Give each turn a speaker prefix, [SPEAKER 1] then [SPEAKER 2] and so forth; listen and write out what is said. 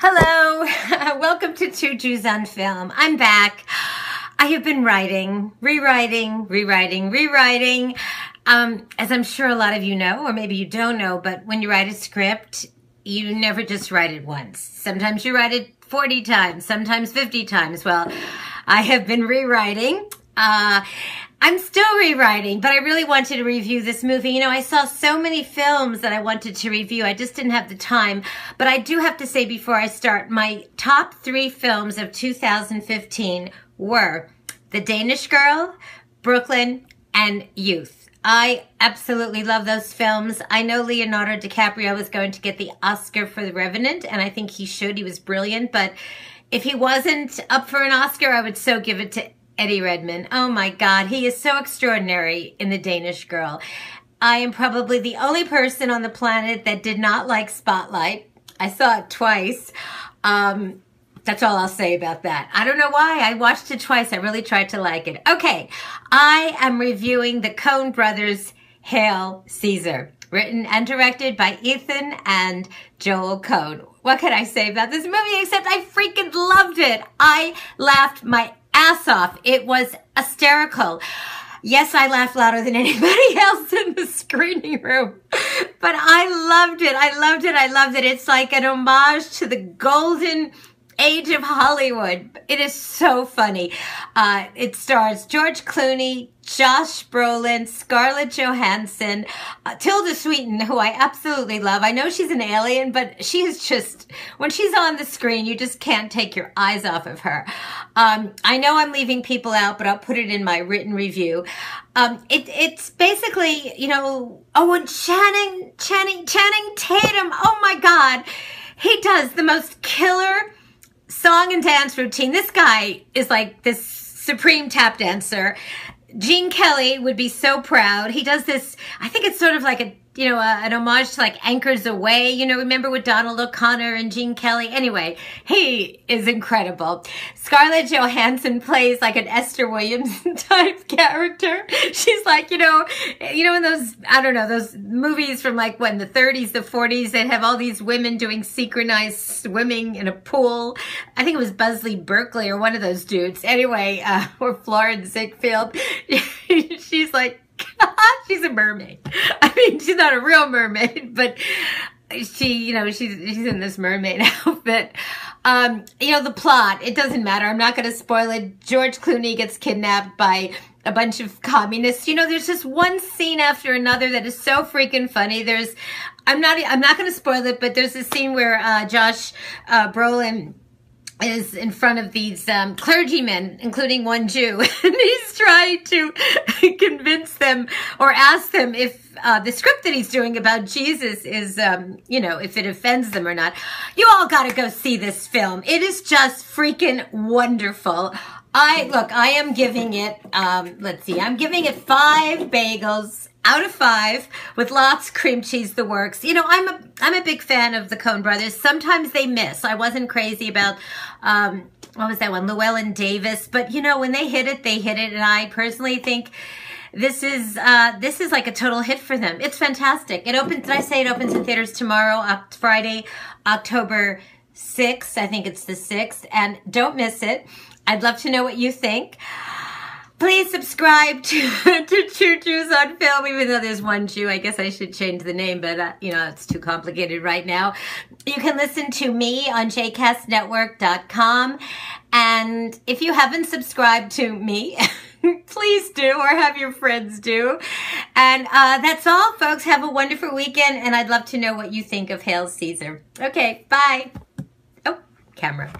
[SPEAKER 1] Hello, welcome to Two Jews on Film. I'm back. I have been writing, rewriting, rewriting, rewriting. Um, as I'm sure a lot of you know, or maybe you don't know, but when you write a script, you never just write it once. Sometimes you write it 40 times, sometimes 50 times. Well, I have been rewriting. Uh, I'm still rewriting, but I really wanted to review this movie. You know, I saw so many films that I wanted to review. I just didn't have the time. But I do have to say before I start, my top three films of 2015 were The Danish Girl, Brooklyn, and Youth. I absolutely love those films. I know Leonardo DiCaprio was going to get the Oscar for The Revenant, and I think he should. He was brilliant, but if he wasn't up for an Oscar, I would so give it to Eddie Redmayne. Oh my God, he is so extraordinary in The Danish Girl. I am probably the only person on the planet that did not like Spotlight. I saw it twice. Um, that's all I'll say about that. I don't know why. I watched it twice. I really tried to like it. Okay, I am reviewing the Coen brothers' Hail Caesar, written and directed by Ethan and Joel Coen. What can I say about this movie except I freaking loved it. I laughed my ass off. It was hysterical. Yes, I laughed louder than anybody else in the screening room, but I loved it. I loved it. I loved it. It's like an homage to the golden age of Hollywood. It is so funny. Uh, it stars George Clooney, Josh Brolin, Scarlett Johansson, uh, Tilda Swinton, who I absolutely love. I know she's an alien, but she is just, when she's on the screen, you just can't take your eyes off of her. Um, I know I'm leaving people out, but I'll put it in my written review. Um, it, it's basically, you know, oh, and Channing, Channing, Channing Tatum, oh my God. He does the most killer song and dance routine. This guy is like this supreme tap dancer. Gene Kelly would be so proud. He does this, I think it's sort of like a you know, uh, an homage to like Anchors Aweigh, You know, remember with Donald O'Connor and Gene Kelly? Anyway, he is incredible. Scarlett Johansson plays like an Esther Williams type character. She's like, you know, you know, in those, I don't know, those movies from like when the 30s, the 40s, that have all these women doing synchronized swimming in a pool. I think it was Busby Berkeley or one of those dudes. Anyway, uh, or Florence Ziegfeld. She's like, she's a mermaid. I mean, she's not a real mermaid, but she, you know, she's she's in this mermaid outfit. Um, you know, the plot, it doesn't matter. I'm not going to spoil it. George Clooney gets kidnapped by a bunch of communists. You know, there's just one scene after another that is so freaking funny. There's, I'm not, I'm not going to spoil it, but there's a scene where uh, Josh uh, Brolin is in front of these um, clergymen, including one Jew, and he's trying to or ask them if uh, the script that he's doing about Jesus is, um, you know, if it offends them or not. You all got to go see this film. It is just freaking wonderful. I look, I am giving it. Um, let's see, I'm giving it five bagels out of five with lots cream cheese the works you know i'm a i'm a big fan of the Coen brothers sometimes they miss i wasn't crazy about um what was that one llewyn davis but you know when they hit it they hit it and i personally think this is uh this is like a total hit for them it's fantastic it opens did i say it opens in theaters tomorrow friday october 6th i think it's the 6th and don't miss it i'd love to know what you think Please subscribe to, to Two Jews on Film, even though there's one Jew. I guess I should change the name, but, uh, you know, it's too complicated right now. You can listen to me on jcastnetwork.com. And if you haven't subscribed to me, please do, or have your friends do. And uh, that's all, folks. Have a wonderful weekend, and I'd love to know what you think of Hail Caesar. Okay, bye. Oh, camera.